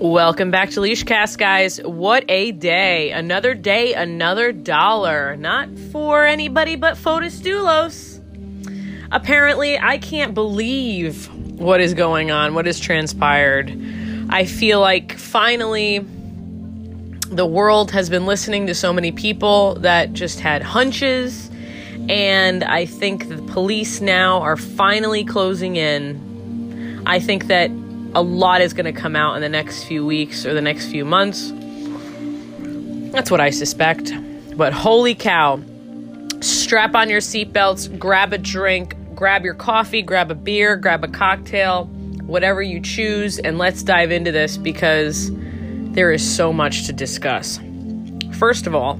Welcome back to Leashcast, guys. What a day. Another day, another dollar. Not for anybody but Fotis Dulos. Apparently, I can't believe what is going on, what has transpired. I feel like finally the world has been listening to so many people that just had hunches. And I think the police now are finally closing in. I think that a lot is going to come out in the next few weeks or the next few months. That's what I suspect. But holy cow, strap on your seatbelts, grab a drink, grab your coffee, grab a beer, grab a cocktail, whatever you choose, and let's dive into this because there is so much to discuss. First of all,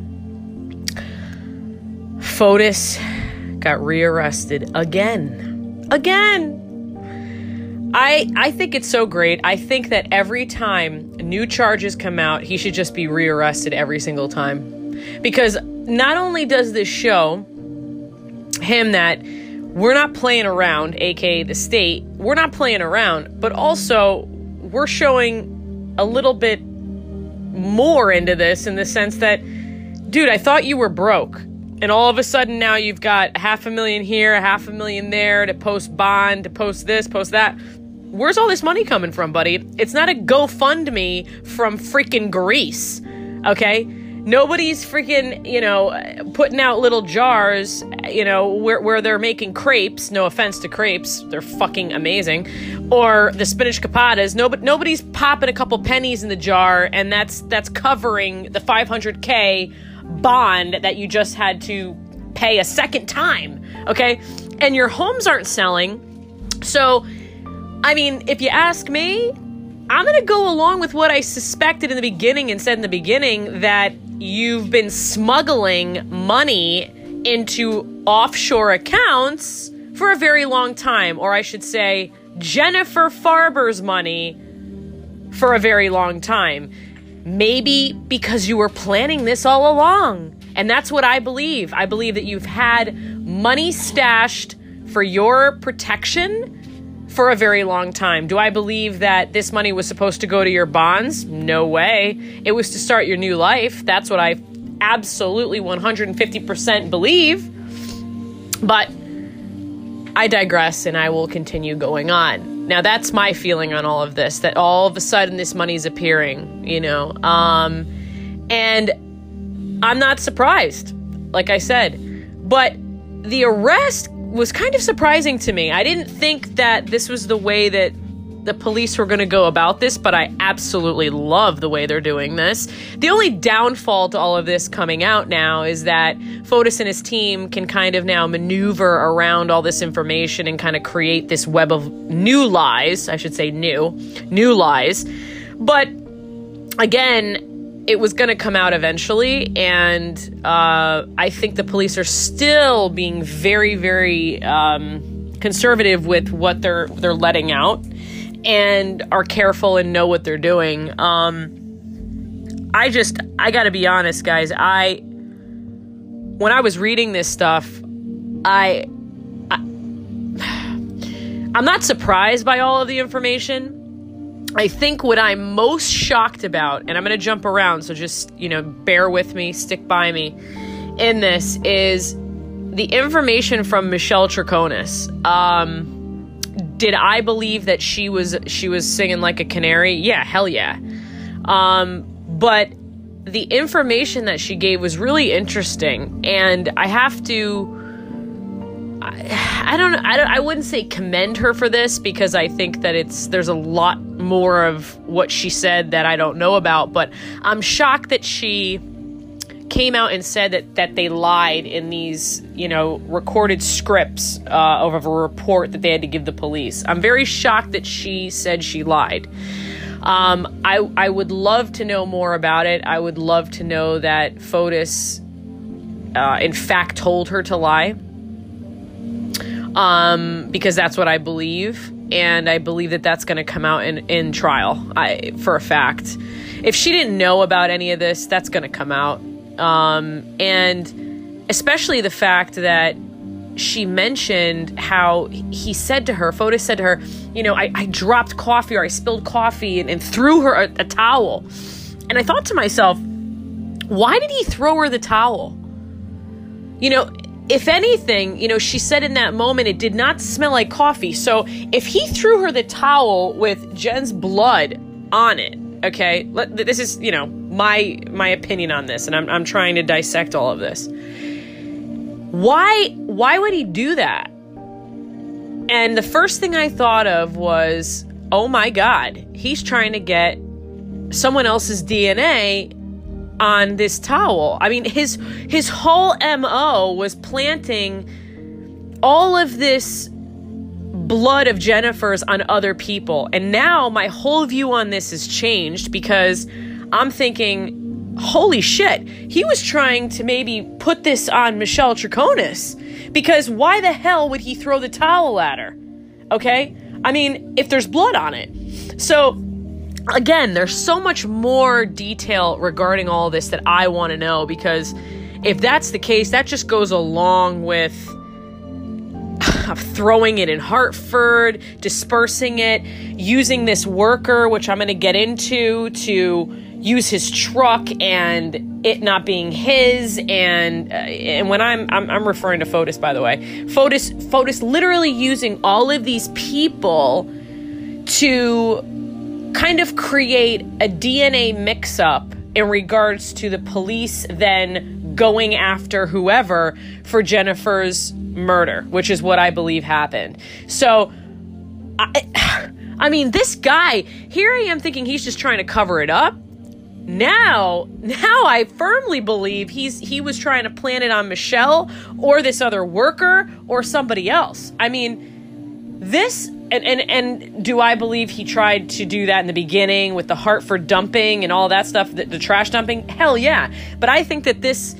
Fotis got rearrested again. Again. I I think it's so great. I think that every time new charges come out, he should just be rearrested every single time. Because not only does this show him that we're not playing around, aka the state, we're not playing around, but also we're showing a little bit more into this in the sense that, dude, I thought you were broke. And all of a sudden now you've got half a million here, half a million there to post bond, to post this, post that. Where's all this money coming from, buddy? It's not a GoFundMe from freaking Greece, okay? Nobody's freaking, you know, putting out little jars, you know, where, where they're making crepes. No offense to crepes, they're fucking amazing. Or the spinach capatas. Nobody, nobody's popping a couple pennies in the jar, and that's that's covering the 500k bond that you just had to pay a second time. Okay, and your homes aren't selling, so I mean, if you ask me, I'm going to go along with what I suspected in the beginning and said in the beginning that you've been smuggling money into offshore accounts for a very long time, or I should say, Jennifer Farber's money for a very long time. Maybe because you were planning this all along. And that's what I believe. I believe that you've had money stashed for your protection for a very long time. Do I believe that this money was supposed to go to your bonds? No way. It was to start your new life. That's what I absolutely 150% believe. But I digress and I will continue going on. Now that's my feeling on all of this that all of a sudden this money's appearing, you know. Um and I'm not surprised, like I said. But the arrest was kind of surprising to me. I didn't think that this was the way that the police were going to go about this, but I absolutely love the way they're doing this. The only downfall to all of this coming out now is that Fotis and his team can kind of now maneuver around all this information and kind of create this web of new lies. I should say new, new lies. But again, it was going to come out eventually, and uh, I think the police are still being very, very um, conservative with what they're they're letting out, and are careful and know what they're doing. Um, I just, I got to be honest, guys. I when I was reading this stuff, I, I I'm not surprised by all of the information I think what I'm most shocked about, and I'm going to jump around, so just, you know, bear with me, stick by me in this, is the information from Michelle Troconis. Um, did I believe that she was she was singing like a canary? Yeah, hell yeah. Um, but the information that she gave was really interesting, and I have to I, don't I don't I wouldn't say commend her for this because I think that it's there's a lot more of what she said that I don't know about, but I'm shocked that she came out and said that that they lied in these, you know, recorded scripts uh, of a report that they had to give the police. I'm very shocked that she said she lied. Um, I I would love to know more about it. I would love to know that Fotis, uh, in fact, told her to lie um, because that's what I believe, and I believe that that's going to come out in in trial. I for a fact. If she didn't know about any of this, that's going to come out, um, and especially the fact that she mentioned how he said to her, Fotis said to her, you know, I, I dropped coffee or I spilled coffee and, and threw her a, a towel. And I thought to myself, why did he throw her the towel? You know, if anything, you know, she said in that moment it did not smell like coffee. So if he threw her the towel with Jen's blood on it, okay, this is, you know, my my opinion on this, and I'm I'm trying to dissect all of this. Why why would he do that? And the first thing I thought of was, oh my God, he's trying to get someone else's DNA on this towel. I mean, his his whole MO was planting all of this blood of Jennifer's on other people. And now my whole view on this has changed because I'm thinking, holy shit, he was trying to maybe put this on Michelle Troconis. Because why the hell would he throw the towel at her? Okay? I mean, if there's blood on it. So, again, there's so much more detail regarding all this that I want to know because if that's the case, that just goes along with throwing it in Hartford, dispersing it, using this worker, which I'm going to get into, to use his truck and it not being his and uh, and when I'm, I'm I'm referring to Fotis by the way. Fotis Fotis literally using all of these people to kind of create a DNA mix up in regards to the police then going after whoever for Jennifer's murder, which is what I believe happened. So, I, I mean, this guy, here I am thinking he's just trying to cover it up. Now, now I firmly believe he's he was trying to plan it on Michelle or this other worker or somebody else. I mean, this and, and and do I believe he tried to do that in the beginning with the Hartford dumping and all that stuff, the, the trash dumping? Hell yeah. But I think that this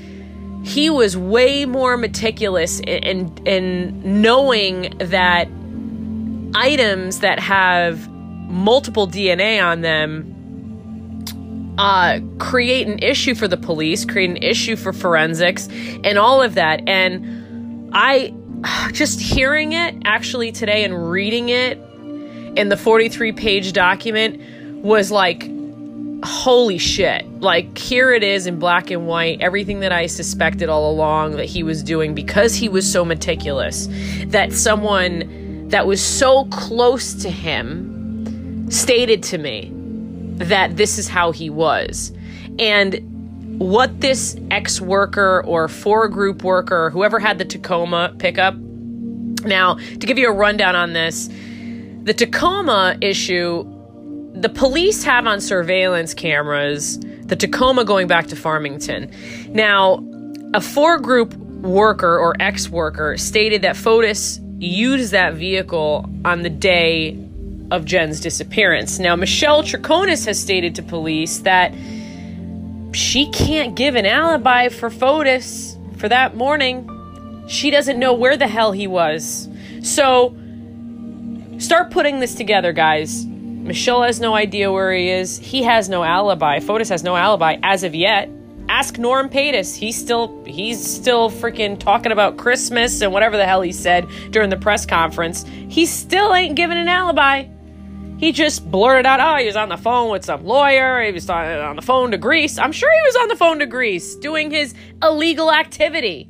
he was way more meticulous in, in knowing that items that have multiple DNA on them uh, create an issue for the police, create an issue for forensics, and all of that. And I just hearing it actually today and reading it in the 43 page document was like holy shit. Like, here it is in black and white, everything that I suspected all along that he was doing because he was so meticulous. That someone that was so close to him stated to me that this is how he was. And what this ex worker or Fore Group worker, whoever had the Tacoma pickup. Now, to give you a rundown on this, the Tacoma issue the police have on surveillance cameras the Tacoma going back to Farmington. Now, a Fore Group worker or ex worker stated that Fotis used that vehicle on the day of Jen's disappearance. Now, Michelle Troconis has stated to police that she can't give an alibi for Fotis for that morning. She doesn't know where the hell he was. So, start putting this together, guys. Michelle has no idea where he is. He has no alibi. Fotis has no alibi as of yet. Ask Norm Pattis. He's still he's still freaking talking about Christmas and whatever the hell he said during the press conference. He still ain't giving an alibi. He just blurted out, "Oh, he was on the phone with some lawyer. He was on the phone to Greece. I'm sure he was on the phone to Greece doing his illegal activity."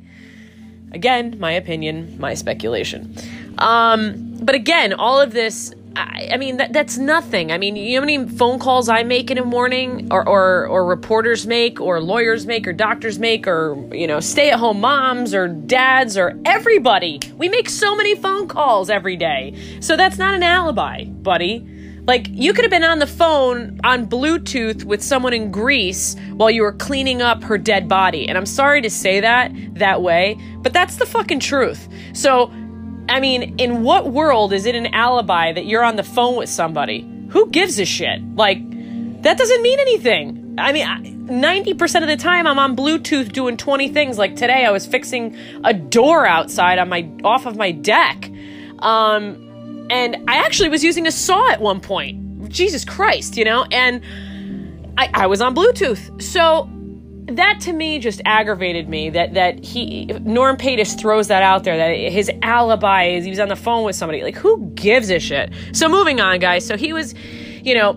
Again, my opinion, my speculation. Um, but again, all of this I, I mean that that's nothing. I mean, you know how many phone calls I make in a morning, or, or or reporters make, or lawyers make, or doctors make, or you know, stay-at-home moms, or dads, or everybody. We make so many phone calls every day. So that's not an alibi, buddy. Like you could have been on the phone on Bluetooth with someone in Greece while you were cleaning up her dead body. And I'm sorry to say that that way, but that's the fucking truth. So I mean, in what world is it an alibi that you're on the phone with somebody? Who gives a shit? Like, that doesn't mean anything. I mean, 90% of the time I'm on Bluetooth doing 20 things. Like today, I was fixing a door outside on my off of my deck. Um, and I actually was using a saw at one point. Jesus Christ, you know? And I, I was on Bluetooth. So that to me just aggravated me that that he Norm Pattis throws that out there that his alibi is he was on the phone with somebody. Like who gives a shit? So moving on, guys. So he was, you know,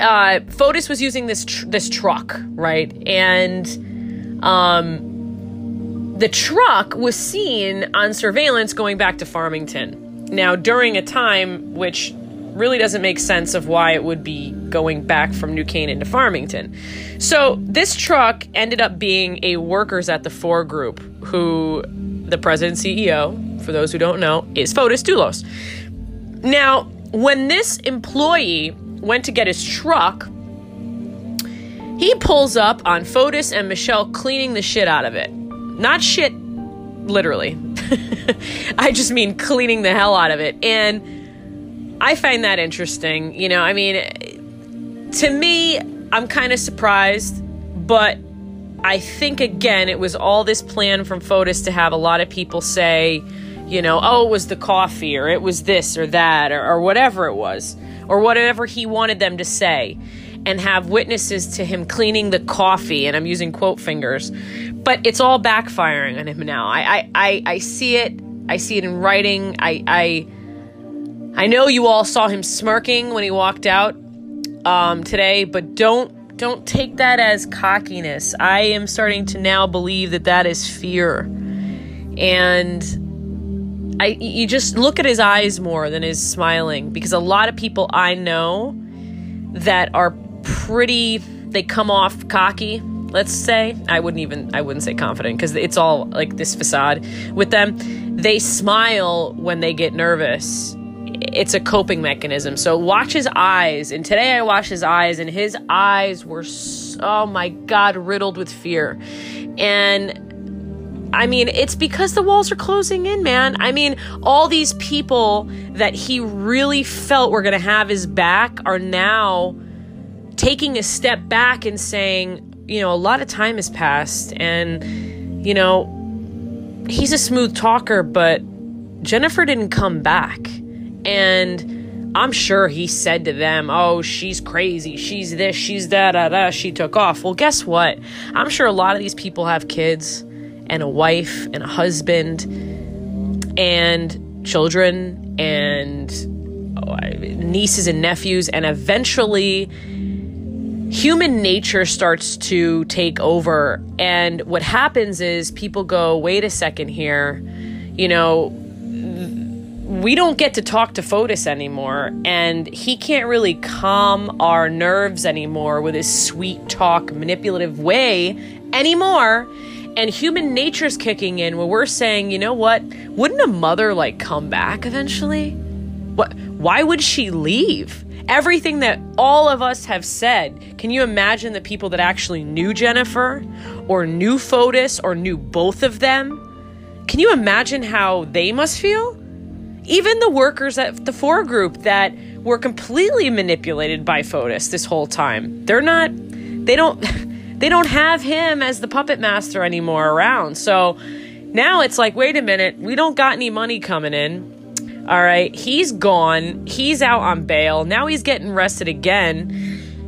uh, Fotis was using this tr- this truck, right? And um, the truck was seen on surveillance going back to Farmington. Now, during a time which really doesn't make sense of why it would be going back from New Canaan to Farmington. So this truck ended up being a workers at the Fore Group, who the president CEO, for those who don't know, is Fotis Dulos. Now, when this employee went to get his truck, he pulls up on Fotis and Michelle cleaning the shit out of it. Not shit, literally. I just mean cleaning the hell out of it. And I find that interesting. You know, I mean, to me, I'm kind of surprised, but I think again, it was all this plan from Fotis to have a lot of people say, you know, oh, it was the coffee, or it was this or that, or, or whatever it was, or whatever he wanted them to say, and have witnesses to him cleaning the coffee. And I'm using quote fingers, but it's all backfiring on him now. I, I, I, I see it. I see it in writing. I, I I know you all saw him smirking when he walked out um, today, but don't don't take that as cockiness. I am starting to now believe that that is fear, and I you just look at his eyes more than his smiling because a lot of people I know that are pretty they come off cocky let's say i wouldn't even i wouldn't say confident because it's all like this facade with them they smile when they get nervous it's a coping mechanism. So watch his eyes. And today I watched his eyes, and his eyes were, so, oh my God, riddled with fear. And I mean, it's because the walls are closing in, man. I mean, all these people that he really felt were going to have his back are now taking a step back and saying, you know, a lot of time has passed, and, you know, he's a smooth talker, but Jennifer didn't come back. And I'm sure he said to them, Oh, she's crazy. She's this, she's that, uh, da, da. She took off. Well, guess what? I'm sure a lot of these people have kids and a wife and a husband and children and oh, nieces and nephews. And eventually, human nature starts to take over. And what happens is people go, Wait a second here. You know, we don't get to talk to Fotis anymore, and he can't really calm our nerves anymore with his sweet talk, manipulative way anymore. And human nature's kicking in where we're saying, you know what? Wouldn't a mother like come back eventually? What? Why would she leave? Everything that all of us have said. Can you imagine the people that actually knew Jennifer, or knew Fotis, or knew both of them? Can you imagine how they must feel? even the workers at the Fore Group that were completely manipulated by Fotis this whole time. They're not they don't they don't have him as the puppet master anymore around. So now it's like, wait a minute, we don't got any money coming in. All right, he's gone. He's out on bail. Now he's getting arrested again.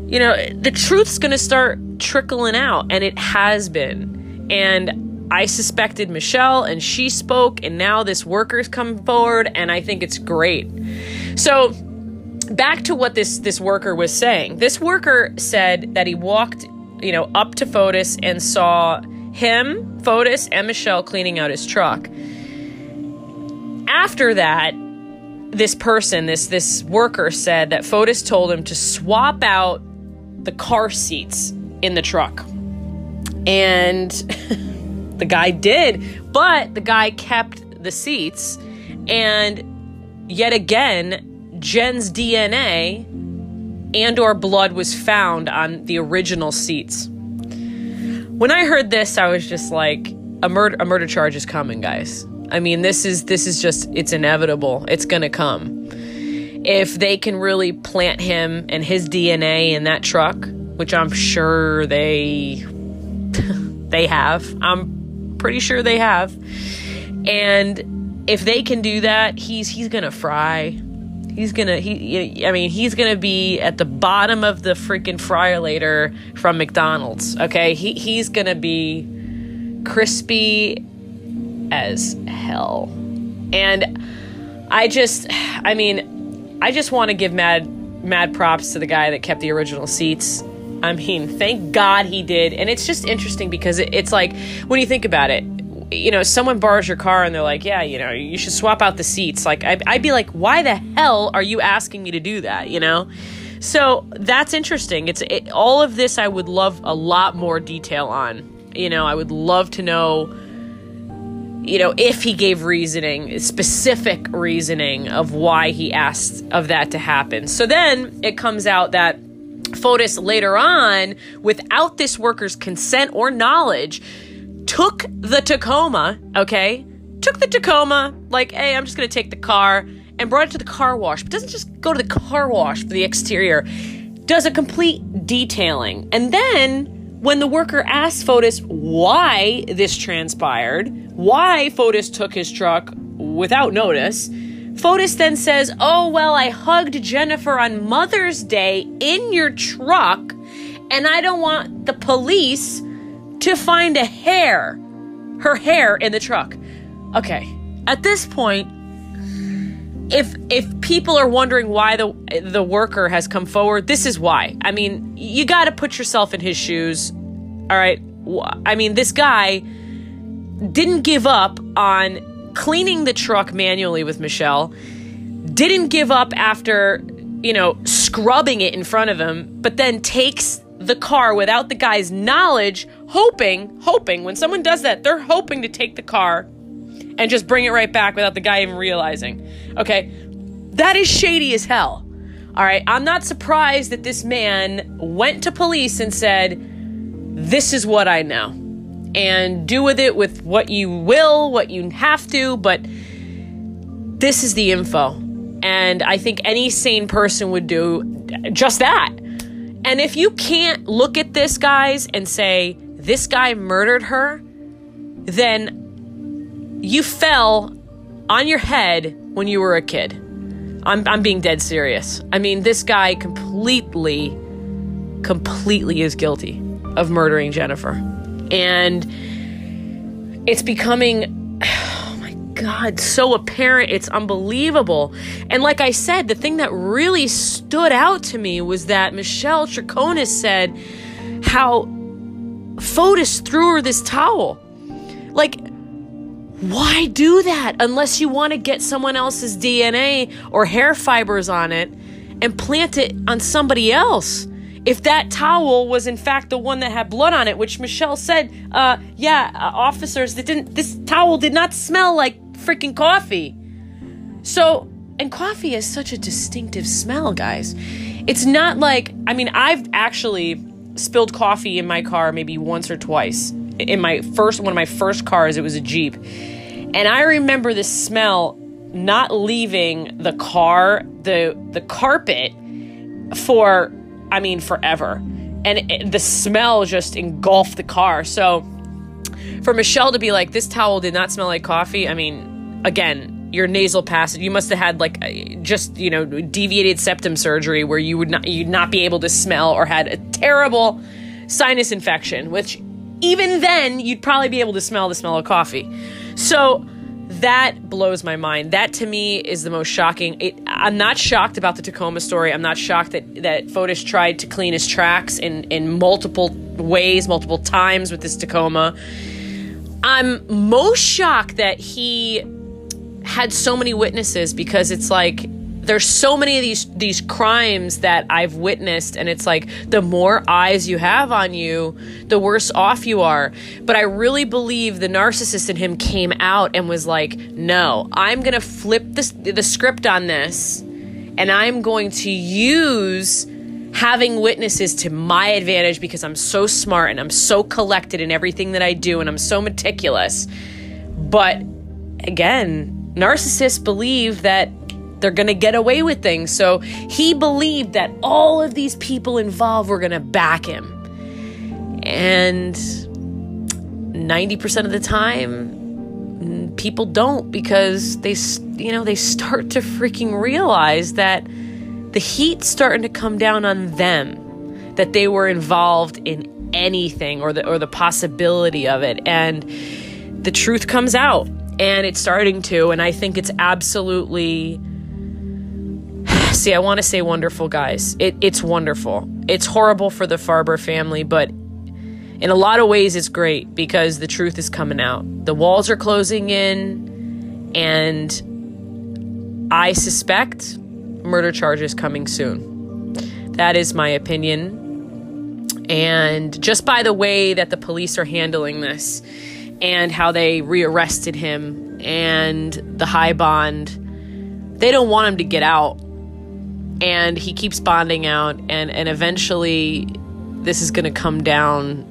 You know, the truth's going to start trickling out, and it has been. And I suspected Michelle and she spoke, and now this worker's come forward, and I think it's great. So, back to what this this worker was saying. This worker said that he walked, you know, up to Fotis and saw him, Fotis, and Michelle cleaning out his truck. After that, this person, this this worker said that Fotis told him to swap out the car seats in the truck. And the guy did, but the guy kept the seats. And yet again, Jen's DNA and or blood was found on the original seats. When I heard this, I was just like, a murder a murder charge is coming, guys. I mean, this is this is just it's inevitable. It's going to come. If they can really plant him and his DNA in that truck, which I'm sure they they have. I'm pretty sure they have. And if they can do that, he's he's gonna fry. He's gonna he I mean he's gonna be at the bottom of the freaking fryer later from McDonald's. Okay, he he's gonna be crispy as hell, and I just I mean I just want to give mad mad props to the guy that kept the original seats. I mean, thank God he did, and it's just interesting because it, it's like when you think about it, you know, someone borrows your car and they're like, yeah, you know, you should swap out the seats. Like, I'd, I'd be like, why the hell are you asking me to do that? You know? So that's interesting. It's it, all of this I would love a lot more detail on. You know, I would love to know, you know, if he gave reasoning, specific reasoning of why he asked of that to happen. So then it comes out that Fotis later on, without this worker's consent or knowledge, took the Tacoma, okay? Took the Tacoma, like, hey, I'm just gonna take the car, and brought it to the car wash, but doesn't just go to the car wash for the exterior. Does a complete detailing. And then when the worker asks Fotis why this transpired, why Fotis took his truck without notice, Fotis then says, Oh, well, I hugged Jennifer on Mother's Day in your truck, and I don't want the police to find a hair, her hair in the truck. Okay, at this point, if if people are wondering why the the worker has come forward, this is why. I mean, you got to put yourself in his shoes. All right. I mean, this guy didn't give up on cleaning the truck manually with Michelle. Didn't give up after, you know, scrubbing it in front of him, but then takes the car without the guy's knowledge, hoping, hoping, when someone does that, they're hoping to take the car and just bring it right back without the guy even realizing. Okay, that is shady as hell. All right, I'm not surprised that this man went to police and said, This is what I know. And do with it with what you will, what you have to, but this is the info. And I think any sane person would do just that. And if you can't look at this, guys, and say, this guy murdered her, then you fell on your head when you were a kid. I'm, I'm being dead serious. I mean, this guy completely, completely is guilty of murdering Jennifer. And it's becoming oh my God, so apparent. It's unbelievable. And like I said, the thing that really stood out to me was that Michelle Troconis said how Fotis threw her this towel. Like, why do that unless you want to get someone else's DNA or hair fibers on it and plant it on somebody else? if that towel was in fact the one that had blood on it, which Michelle said, uh, yeah, uh, officers, that didn't, this towel did not smell like freaking coffee. So, and coffee has such a distinctive smell, guys. It's not like, I mean, I've actually spilled coffee in my car maybe once or twice. In my first, one of my first cars, it was a Jeep. And I remember the smell not leaving the car, the the carpet for I mean forever. And it, the smell just engulfed the car. So for Michelle to be like this towel did not smell like coffee, I mean, again, your nasal passage. You must have had like uh, just you know deviated septum surgery where you would not you'd not be able to smell or had a terrible sinus infection, which even then you'd probably be able to smell the smell of coffee. So that blows my mind. That to me is the most shocking. It, I'm not shocked about the Tacoma story. I'm not shocked that that Fotis tried to clean his tracks in in multiple ways, multiple times with this Tacoma. I'm most shocked that he had so many witnesses because it's like there's so many of these these crimes that I've witnessed and it's like the more eyes you have on you the worse off you are. But I really believe the narcissist in him came out and was like no I'm going to flip this the script on this and I'm going to use having witnesses to my advantage because I'm so smart and I'm so collected in everything that I do and I'm so meticulous. But again narcissists believe that they're going to get away with things. So he believed that all of these people involved were going to back him. And 90% of the time, people don't because they you know they start to freaking realize that the heat's starting to come down on them that they were involved in anything or the or the possibility of it and the truth comes out and it's starting to and I think it's absolutely See, I want to say wonderful, guys. It, it's wonderful. It's horrible for the Farber family, but in a lot of ways, it's great because the truth is coming out. The walls are closing in, and I suspect murder charges coming soon. That is my opinion. And just by the way that the police are handling this and how they rearrested him and the high bond, they don't want him to get out and he keeps bonding out and and eventually this is going to come down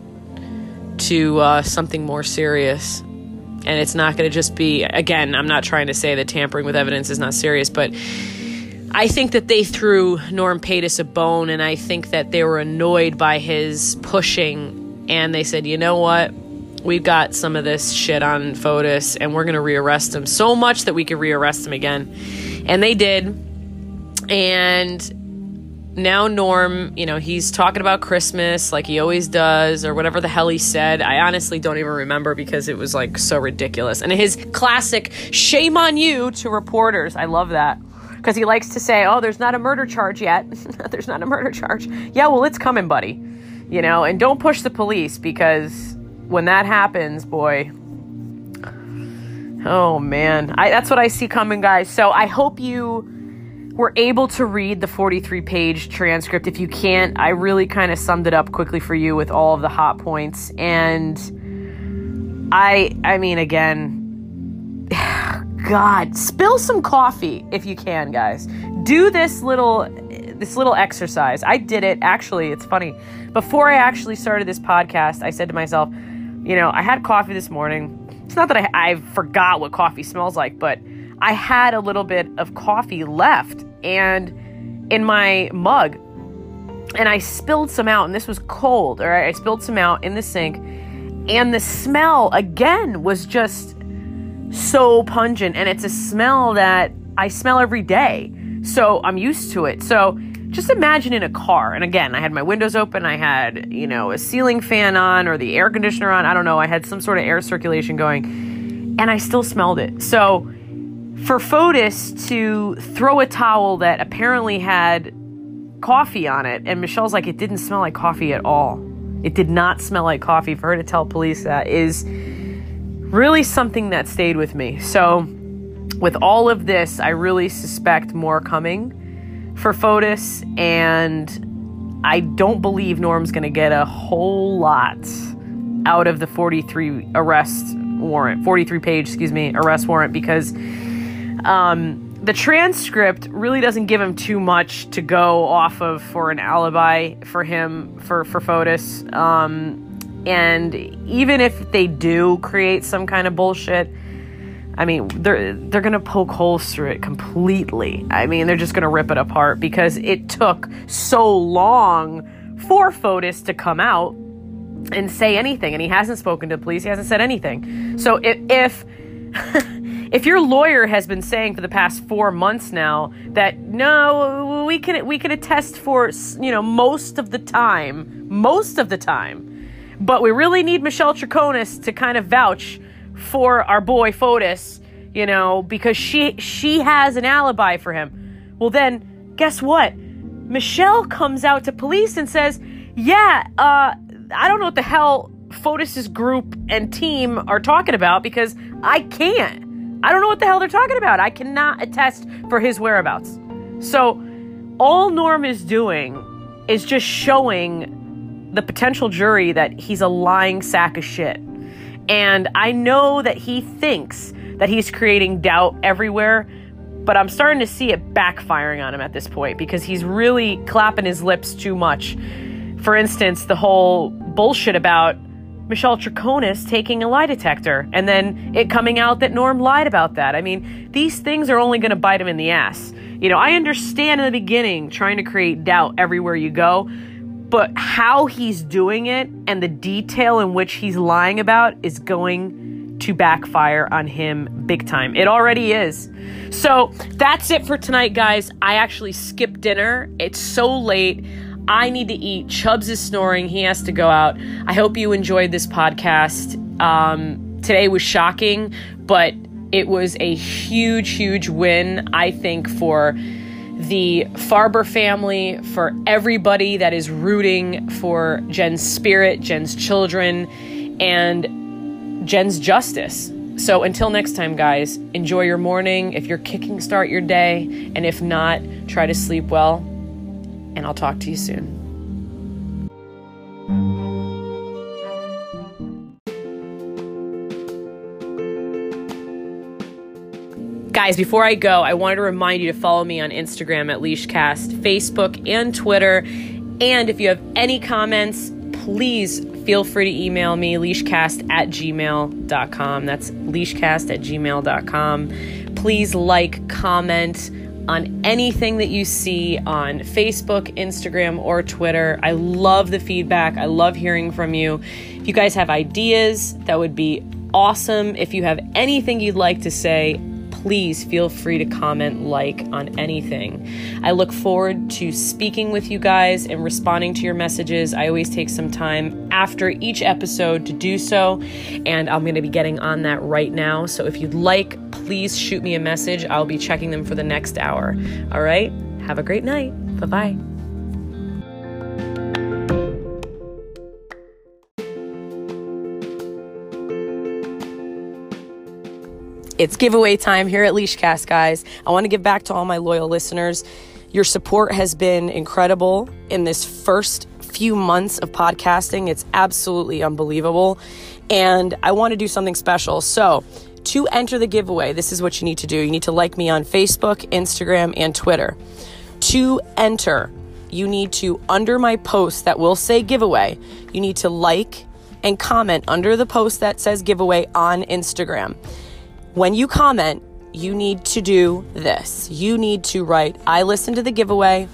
to uh, something more serious. And it's not going to just be again i'm not trying to say that tampering with evidence is not serious but i think that they threw norm Pattis a bone and i think that they were annoyed by his pushing and they said you know what? We've got some of this shit on fotis and we're going to rearrest him so much that we could rearrest him again. And they did and now Norm, you know, he's talking about Christmas like he always does, or whatever the hell he said. I honestly don't even remember because it was like so ridiculous. And his classic shame on you to reporters. I love that. Because he likes to say, oh, there's not a murder charge yet. there's not a murder charge. Yeah, well, it's coming, buddy. You know, and don't push the police because when that happens, boy, Oh man, I, that's what I see coming, guys. So I hope you were able to read the 43 page transcript. If you can't, I really kind of summed it up quickly for you with all of the hot points. And I, I mean, again, God, spill some coffee if you can, guys. Do this little this little exercise. I did it actually, it's funny. Before I actually started this podcast, I said to myself, you know, I had coffee this morning. It's not that I, I forgot what coffee smells like, but I had a little bit of coffee left and in my mug and I spilled some out and this was cold, all right? I spilled some out in the sink and the smell again was just so pungent and it's a smell that I smell every day. So I'm used to it. So just imagine in a car. And again, I had my windows open, I had, you know, a ceiling fan on or the air conditioner on. I don't know. I had some sort of air circulation going and I still smelled it. So for Fotis to throw a towel that apparently had coffee on it, and Michelle's like, it didn't smell like coffee at all. It did not smell like coffee. For her to tell police that is really something that stayed with me. So, with all of this, I really suspect more coming for Fotis, and I don't believe Norm's going to get a whole lot out of the 43 arrest warrant, 43 page, excuse me, arrest warrant because um, the transcript really doesn't give him too much to go off of for an alibi for him for for Fotis. Um, and even if they do create some kind of bullshit, I mean, they're they're gonna poke holes through it completely. I mean, they're just gonna rip it apart because it took so long for Fotis to come out and say anything, and he hasn't spoken to the police. He hasn't said anything. So if if if your lawyer has been saying for the past four months now that no, we can we can attest for you know most of the time, most of the time, but we really need Michelle Troconis to kind of vouch for our boy Fotis, you know, because she she has an alibi for him. Well, then guess what? Michelle comes out to police and says, "Yeah, uh, I don't know what the hell Fotis's group and team are talking about because I can't." I don't know what the hell they're talking about. I cannot attest for his whereabouts. So, all Norm is doing is just showing the potential jury that he's a lying sack of shit. And I know that he thinks that he's creating doubt everywhere, but I'm starting to see it backfiring on him at this point because he's really clapping his lips too much. For instance, the whole bullshit about Michelle Troconis taking a lie detector and then it coming out that Norm lied about that. I mean, these things are only going to bite him in the ass. You know, I understand in the beginning trying to create doubt everywhere you go, but how he's doing it and the detail in which he's lying about is going to backfire on him big time. It already is. So that's it for tonight, guys. I actually skipped dinner. It's so late. I need to eat. Chubbs is snoring. He has to go out. I hope you enjoyed this podcast. Um, today was shocking, but it was a huge, huge win, I think, for the Farber family, for everybody that is rooting for Jen's spirit, Jen's children, and Jen's justice. So until next time, guys, enjoy your morning. If you're kicking start your day, and if not, try to sleep well. And I'll talk to you soon. Guys, before I go, I wanted to remind you to follow me on Instagram at Leashcast, Facebook, and Twitter. And if you have any comments, please feel free to email me, leashcast at gmail.com. That's leashcast at gmail.com. Please like, comment on anything that you see on Facebook, Instagram, or Twitter. I love the feedback. I love hearing from you. If you guys have ideas, that would be awesome. If you have anything you'd like to say, please feel free to comment, like on anything. I look forward to speaking with you guys and responding to your messages. I always take some time after each episode to do so, and I'm going to be getting on that right now. So if you'd like, please shoot me a message. I'll be checking them for the next hour. All right? Have a great night. Bye bye. It's giveaway time here at Leashcast, guys. I want to give back to all my loyal listeners. Your support has been incredible in this first few months of podcasting. It's absolutely unbelievable. And I want to do something special. So, to enter the giveaway, this is what you need to do. You need to like me on Facebook, Instagram, and Twitter. To enter, you need to, under my post that will say giveaway, you need to like and comment under the post that says giveaway on Instagram. When you comment, you need to do this. You need to write, I listened to the giveaway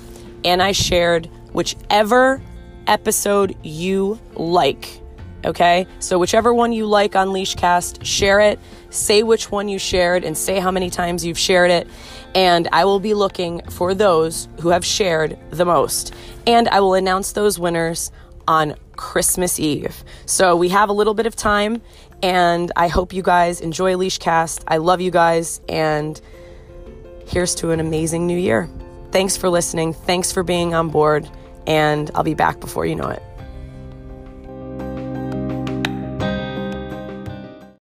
and I shared whichever episode you like. Okay? So, whichever one you like on Leashcast, share it. Say which one you shared and say how many times you've shared it. And I will be looking for those who have shared the most. And I will announce those winners on Christmas Eve. So, we have a little bit of time and I hope you guys enjoy Leashcast. I love you guys, and here's to an amazing new year. Thanks for listening. Thanks for being on board, and I'll be back before you know it.